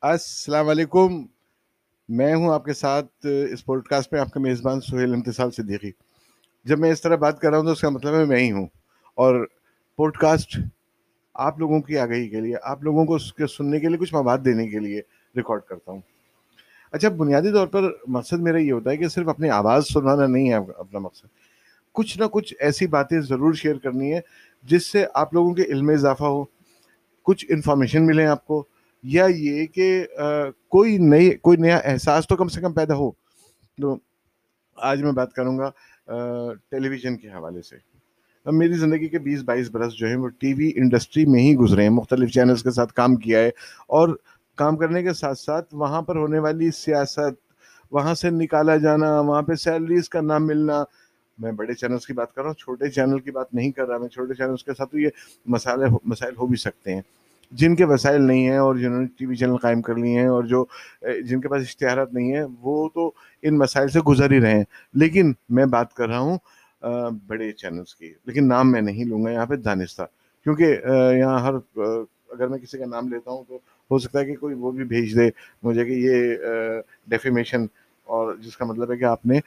السلام علیکم۔ میں ہوں آپ کے ساتھ اس پوڈ کاسٹ میں آپ کا میزبان سہیل امتصال صدیقی۔ جب میں اس طرح بات کر رہا ہوں تو اس کا مطلب ہے میں ہی ہوں۔ اور پوڈ کاسٹ آپ لوگوں کی آگہی کے لیے، آپ لوگوں کو اس کے سننے کے لیے، کچھ مواد دینے کے لیے ریکارڈ کرتا ہوں۔ اچھا بنیادی طور پر مقصد میرا یہ ہوتا ہے کہ صرف اپنی آواز سنانا نہیں ہے اپنا مقصد۔ کچھ نہ کچھ ایسی باتیں ضرور شیئر کرنی ہے جس سے آپ لوگوں کے علم میں اضافہ ہو، کچھ انفارمیشن ملیں آپ کو۔ یا یہ کہ کوئی نئی، کوئی نیا احساس تو کم سے کم پیدا ہو۔ تو آج میں بات کروں گا ٹیلی ویژن کے حوالے سے۔ اب میری زندگی کے بیس بائیس برس جو ہیں، وہ ٹی وی انڈسٹری میں ہی گزرے ہیں۔ مختلف چینلز کے ساتھ کام کیا ہے۔ اور کام کرنے کے ساتھ ساتھ وہاں پر ہونے والی سیاست، وہاں سے نکالا جانا، وہاں پہ سیلریز کا نہ ملنا۔ میں بڑے چینلز کی بات کر رہا ہوں، چھوٹے چینل کی بات نہیں کر رہا۔ میں چھوٹے چینلز کے ساتھ تو یہ مسائل مسائل ہو بھی سکتے ہیں۔ جن کے وسائل نہیں ہیں اور جنہوں نے ٹی وی چینل قائم کر لیے ہیں اور جو جن کے پاس اشتہارات نہیں ہیں، وہ تو ان مسائل سے گزر ہی رہے ہیں۔ لیکن میں بات کر رہا ہوں بڑے چینلز کی۔ لیکن نام میں نہیں لوں گا یہاں پہ دانستہ۔ کیونکہ یہاں ہر اگر میں کسی کا نام لیتا ہوں تو ہو سکتا ہے کہ کوئی وہ بھی بھیج دے مجھے کہ یہ ڈیفیمیشن اور جس کا مطلب ہے کہ آپ نے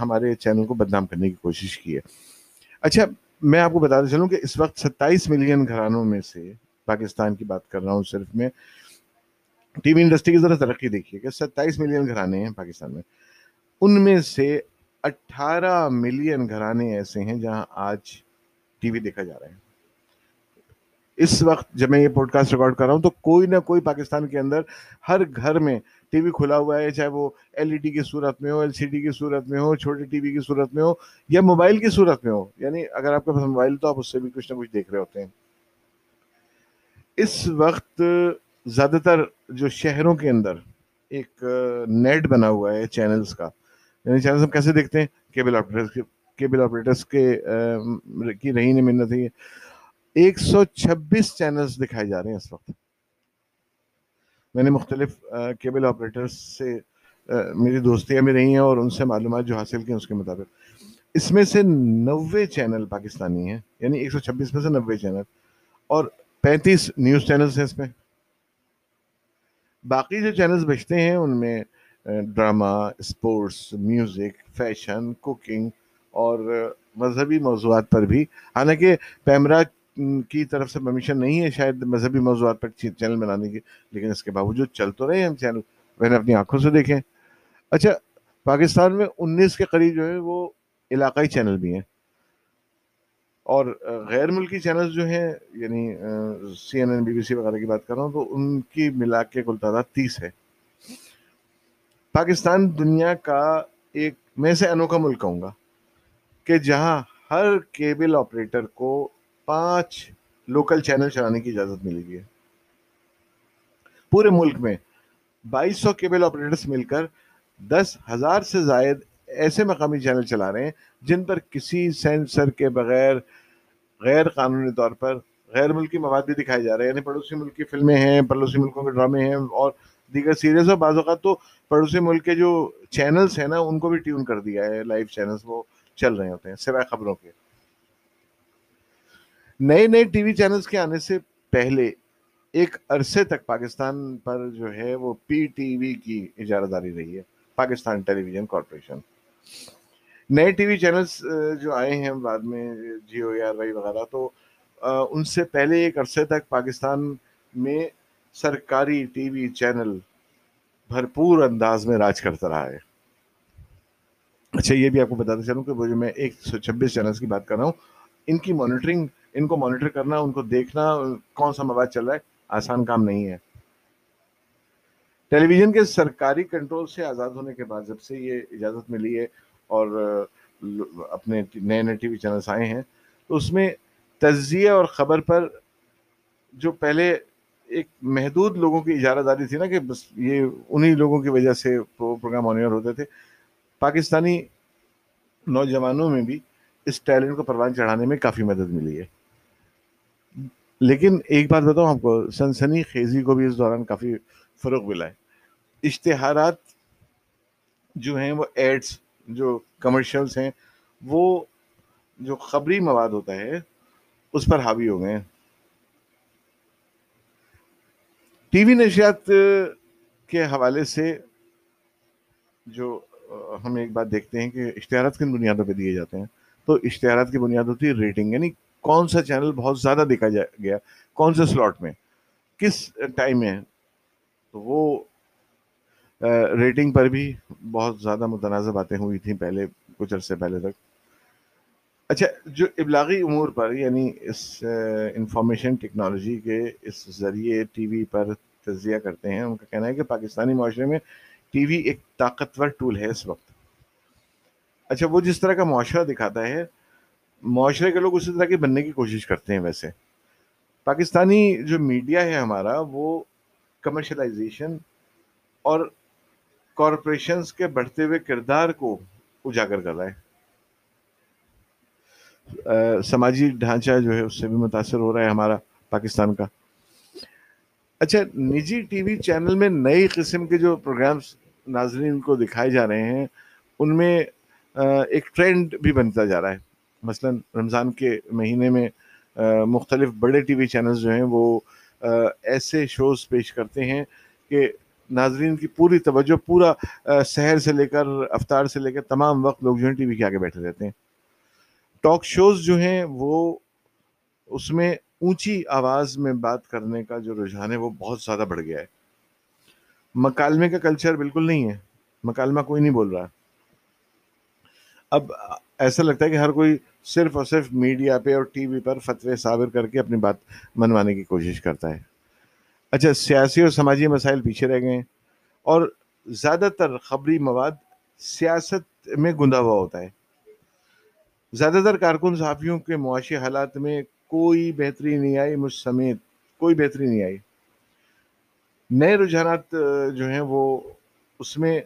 ہمارے چینل کو بدنام کرنے کی کوشش کی ہے۔ اچھا میں آپ کو بتاتے چلوں کہ اس وقت ستائیس ملین گھرانوں میں سے پاکستان کی بات کر رہا ہوں صرف میں۔ ٹی وی انڈسٹری کی ذرا ترقی دیکھیے کہ ستائیس ملین گھرانے ہیں پاکستان میں۔ ان میں سے اٹھارہ ملین گھرانے ایسے ہیں جہاں آج ٹی وی دیکھا جا رہا ہے۔ اس وقت جب میں یہ پوڈ کاسٹ ریکارڈ کر رہا ہوں تو کوئی نہ کوئی پاکستان کے اندر ہر گھر میں ٹی وی کھلا ہوا ہے، چاہے وہ ایل ای ڈی کی صورت میں ہو، ایل سی ڈی کی صورت میں ہو، چھوٹے ٹی وی کی صورت میں ہو یا موبائل کی صورت میں ہو۔ یعنی اگر آپ کے پاس موبائل تو آپ اس سے بھی کچھ نہ کچھ دیکھ رہے ہوتے ہیں۔ اس وقت زیادہ تر جو شہروں کے اندر ایک نیٹ بنا ہوا ہے چینلز کا۔ یعنی چینلز ہم کیسے دیکھتے ہیں؟ کیبل آپریٹرس کیبل آپریٹرس کے کی رہی نے منت ہے ایک سو چھبیس چینلز دکھائے جا رہے ہیں اس وقت۔ میں نے مختلف کیبل آپریٹرس سے میری دوستیاں بھی رہی ہیں اور ان سے معلومات جو حاصل کی ہیں اس کے مطابق۔ اس میں سے نوے چینل پاکستانی ہیں یعنی ایک سو چھبیس میں سے نوے چینل۔ اور پینتیس نیوز چینلز ہیں اس میں۔ باقی جو چینلز بچتے ہیں، ان میں drama, sports, music, fashion, cooking اور مذہبی موضوعات پر بھی۔ حالانکہ پیمرا کی طرف سے پرمیشن نہیں ہے شاید مذہبی موضوعات پر چینل بنانے کی، لیکن اس کے باوجود چل تو رہے ہیں ہم چینل۔ میں نے اپنی آنکھوں سے دیکھیں اچھا پاکستان میں انیس کے قریب جو ہے وہ علاقائی چینل بھی ہیں۔ اور غیر ملکی چینلز جو ہیں یعنی C N N B B C وغیرہ کی بات کر رہا ہوں، تو ان کی ملا کے کل تعداد تیس ہے۔ پاکستان دنیا کا ایک، میں سے انوکھا ملک کہوں گا کہ جہاں ہر کیبل آپریٹر کو پانچ لوکل چینل چلانے کی اجازت ملے گی پورے ملک میں بائیس سو کیبل آپریٹرس مل کر دس ہزار سے زائد ایسے مقامی چینل چلا رہے ہیں جن پر کسی سینسر کے بغیر غیر قانونی طور پر غیر ملکی مواد بھی دکھائے جا رہے ہیں یعنی پڑوسی ملک کی فلمیں ہیں، پڑوسی ملکوں کے ڈرامے ہیں اور دیگر سیریز اور بعض اوقات تو پڑوسی ملک کے جو چینلز ہیں نا، ان کو بھی ٹیون کر دیا ہے لائیو چینلز وہ چل رہے ہوتے ہیں سوائے خبروں کے۔ نئے نئے ٹی وی چینلز کے آنے سے پہلے ایک عرصے تک پاکستان پر جو ہے وہ پی ٹی وی کی اجارہ داری رہی ہے، پاکستان ٹیلی ویژن کارپوریشن۔ نئے ٹی وی چینلز جو آئے ہیں بعد میں، جیو آر وائی وغیرہ، تو ان سے پہلے ایک عرصے تک پاکستان میں سرکاری ٹی وی چینل بھرپور انداز میں راج کرتا رہا ہے۔ اچھا یہ بھی آپ کو بتاتے چلوں کہ وہ جو میں ایک سو چھبیس چینلز کی بات کر رہا ہوں، ان کی مانیٹرنگ ان کو مانیٹر کرنا، ان کو دیکھنا، کون سا مواد چل رہا ہے، آسان کام نہیں ہے۔ ٹیلی ویژن کے سرکاری کنٹرول سے آزاد ہونے کے بعد جب سے یہ اجازت ملی ہے اور اپنے نئے نئے ٹی وی چینلس آئے ہیں، تو اس میں تجزیہ اور خبر پر جو پہلے ایک محدود لوگوں کی اجارہ داری تھی نا کہ بس یہ انہی لوگوں کی وجہ سے پروگرام آنیئر ہوتے تھے، پاکستانی نوجوانوں میں بھی اس ٹیلنٹ کو پروان چڑھانے میں کافی مدد ملی ہے۔ لیکن ایک بات بتاؤں آپ کو، سنسنی خیزی کو بھی اس دوران کافی فروغ ملا ہے۔ اشتہارات جو ہیں وہ ایڈس جو کمرشلس ہیں، وہ جو خبری مواد ہوتا ہے، اس پر حاوی ہو گئے ہیں۔ ٹی وی نشریات کے حوالے سے جو ہم ایک بات دیکھتے ہیں کہ اشتہارات کن بنیادوں پہ دیے جاتے ہیں۔ تو اشتہارات کی بنیاد ہوتی ہے ریٹنگ یعنی کون سا چینل بہت زیادہ دیکھا گیا، کون سے سلاٹ میں، کس ٹائم میں، تو وہ ریٹنگ پر بھی بہت زیادہ متنازع باتیں ہوئی تھیں پہلے، کچھ عرصے پہلے تک۔ اچھا جو ابلاغی امور پر یعنی اس انفارمیشن ٹیکنالوجی کے اس ذریعے ٹی وی پر تجزیہ کرتے ہیں، ان کا کہنا ہے کہ پاکستانی معاشرے میں ٹی وی ایک طاقتور ٹول ہے اس وقت۔ اچھا وہ جس طرح کا معاشرہ دکھاتا ہے، معاشرے کے لوگ اسی طرح کے بننے کی کوشش کرتے ہیں ویسے۔ پاکستانی جو میڈیا ہے ہمارا، وہ کمرشلائزیشن اور کارپوریشنز کے بڑھتے ہوئے کردار کو اجاگر کر رہا ہے۔ سماجی ڈھانچہ جو ہے اس سے بھی متاثر ہو رہا ہے ہمارا پاکستان کا۔ اچھا نجی ٹی وی چینل میں نئی قسم کے جو پروگرامز ناظرین کو دکھائے جا رہے ہیں، ان میں ایک ٹرینڈ بھی بنتا جا رہا ہے۔ مثلا رمضان کے مہینے میں مختلف بڑے ٹی وی چینلز جو ہیں وہ ایسے شوز پیش کرتے ہیں کہ ناظرین کی پوری توجہ، پورا سحر سے لے کر افطار سے لے کر تمام وقت لوگ جو ہیں ٹی وی کے آگے بیٹھے رہتے ہیں۔ ٹاک شوز جو ہیں وہ اس میں اونچی آواز میں بات کرنے کا جو رجحان ہے وہ بہت زیادہ بڑھ گیا ہے۔ مکالمے کا کلچر بالکل نہیں ہے، مکالمہ کوئی نہیں بول رہا۔ اب ایسا لگتا ہے کہ ہر کوئی صرف اور صرف میڈیا پہ اور ٹی وی پر فتوے صابر کر کے اپنی بات منوانے کی کوشش کرتا ہے۔ اچھا سیاسی اور سماجی مسائل پیچھے رہ گئے ہیں۔ اور زیادہ تر خبری مواد سیاست میں گندا ہوا ہوتا ہے۔ زیادہ تر کارکن صحافیوں کے معاشی حالات میں کوئی بہتری نہیں آئی، مجھ سمیت کوئی بہتری نہیں آئی۔ نئے رجحانات جو ہیں، وہ اس میں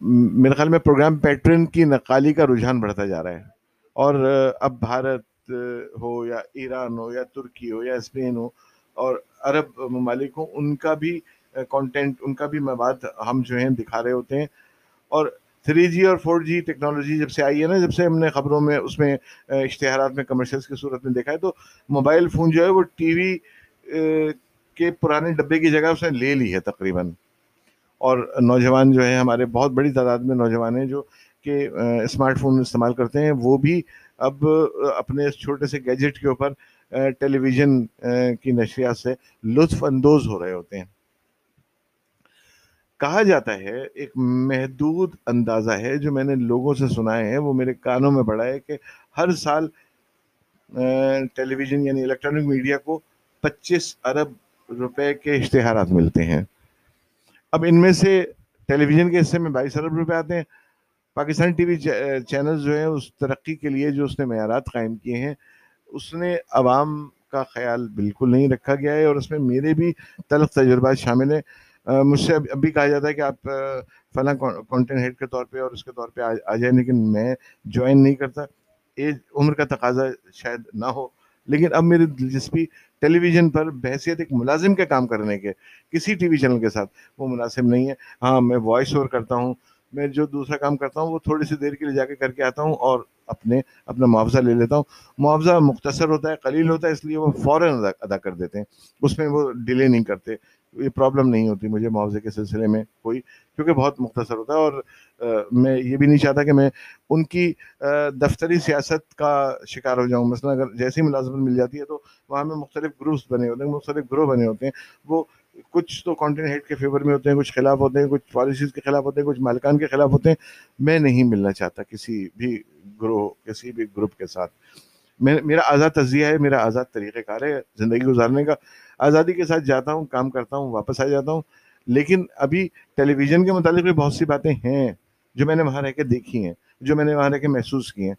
میرے خیال میں پروگرام پیٹرن کی نقالی کا رجحان بڑھتا جا رہا ہے۔ اور اب بھارت ہو یا ایران ہو یا ترکی ہو یا اسپین ہو اور عرب ممالک ہوں، ان کا بھی کانٹینٹ ان کا بھی مواد ہم جو ہیں دکھا رہے ہوتے ہیں۔ اور تھری جی اور فور جی ٹیکنالوجی جب سے آئی ہے نا، جب سے ہم نے خبروں میں اس میں اشتہارات میں کمرشلس کی صورت میں دیکھا ہے، تو موبائل فون جو ہے وہ ٹی وی کے پرانے ڈبے کی جگہ اس نے لے لی ہے تقریباً۔ اور نوجوان جو ہے ہمارے بہت بڑی تعداد میں نوجوان ہیں جو کہ اسمارٹ فون استعمال کرتے ہیں، وہ بھی اب اپنے چھوٹے سے گیجٹ کے اوپر ٹیلی ویژن کی نشریات سے لطف اندوز ہو رہے ہوتے ہیں۔ کہا جاتا ہے، ایک محدود اندازہ ہے، جو میں نے لوگوں سے سنا ہے، وہ میرے کانوں میں پڑا ہے کہ ہر سال ٹیلی ویژن یعنی الیکٹرانک میڈیا کو پچیس ارب روپے کے اشتہارات ملتے ہیں۔ اب ان میں سے ٹیلی ویژن کے حصے میں بائیس ارب روپے آتے ہیں۔ پاکستان ٹی وی چینل جو ہیں، اس ترقی کے لیے جو اس نے معیارات قائم کیے ہیں اس نے عوام کا خیال بالکل نہیں رکھا گیا ہے اور اس میں میرے بھی تلخ تجربات شامل ہیں۔ مجھ سے اب بھی کہا جاتا ہے کہ آپ فلاں کانٹینٹ ہیڈ کے طور پہ اور اس کے طور پہ آ جائیں، لیکن میں جوائن نہیں کرتا۔ ایج عمر کا تقاضا شاید نہ ہو۔ لیکن اب میری دلچسپی ٹیلی ویژن پر بحثیت ایک ملازم کے کام کرنے کے، کسی ٹی وی چینل کے ساتھ وہ مناسب نہیں ہے۔ ہاں میں وائس اوور کرتا ہوں۔ میں جو دوسرا کام کرتا ہوں وہ تھوڑی سی دیر کے لیے جا کے کر کے آتا ہوں اور اپنے اپنا معاوضہ لے لیتا ہوں۔ معاوضہ مختصر ہوتا ہے، قلیل ہوتا ہے، اس لیے وہ فوراً ادا کر دیتے ہیں۔ اس میں وہ ڈیلے نہیں کرتے۔ یہ پرابلم نہیں ہوتی مجھے معاوضے کے سلسلے میں کوئی، کیونکہ بہت مختصر ہوتا ہے۔ اور میں یہ بھی نہیں چاہتا کہ میں ان کی دفتری سیاست کا شکار ہو جاؤں۔ مثلا اگر جیسی ملازمت مل جاتی ہے تو وہاں میں مختلف گروپس بنے ہوتے ہیں، مختلف گروہ بنے ہوتے ہیں۔ وہ کچھ تو کانٹینٹ ہیڈ کے فیور میں ہوتے ہیں، کچھ خلاف ہوتے ہیں، کچھ پالیسیز کے خلاف ہوتے ہیں، کچھ مالکان کے خلاف ہوتے ہیں۔ میں نہیں ملنا چاہتا کسی بھی گروہ، کسی بھی گروپ کے ساتھ۔ میں، میرا آزاد تجزیہ ہے، میرا آزاد طریقہ کار ہے زندگی گزارنے کا۔ آزادی کے ساتھ جاتا ہوں، کام کرتا ہوں، واپس آ جاتا ہوں۔ لیکن ابھی ٹیلی ویژن کے متعلق بھی بہت سی باتیں ہیں جو میں نے وہاں رہ کے دیکھی ہیں، جو میں نے وہاں رہ کے محسوس کی ہیں۔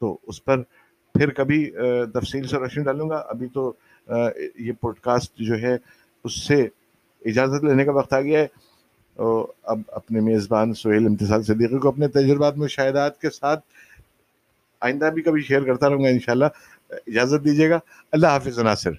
تو اس پر پھر کبھی تفصیل سے روشنی ڈالوں گا۔ ابھی تو یہ پوڈ کاسٹ جو ہے اس سے اجازت لینے کا وقت آ گیا ہے۔ اب اپنے میزبان سہیل امتسال صدیقی کو اپنے تجربات مشاہدات کے ساتھ آئندہ بھی کبھی شیئر کرتا رہوں گا انشاءاللہ۔ اجازت دیجیے گا۔ اللہ حافظ ناصر۔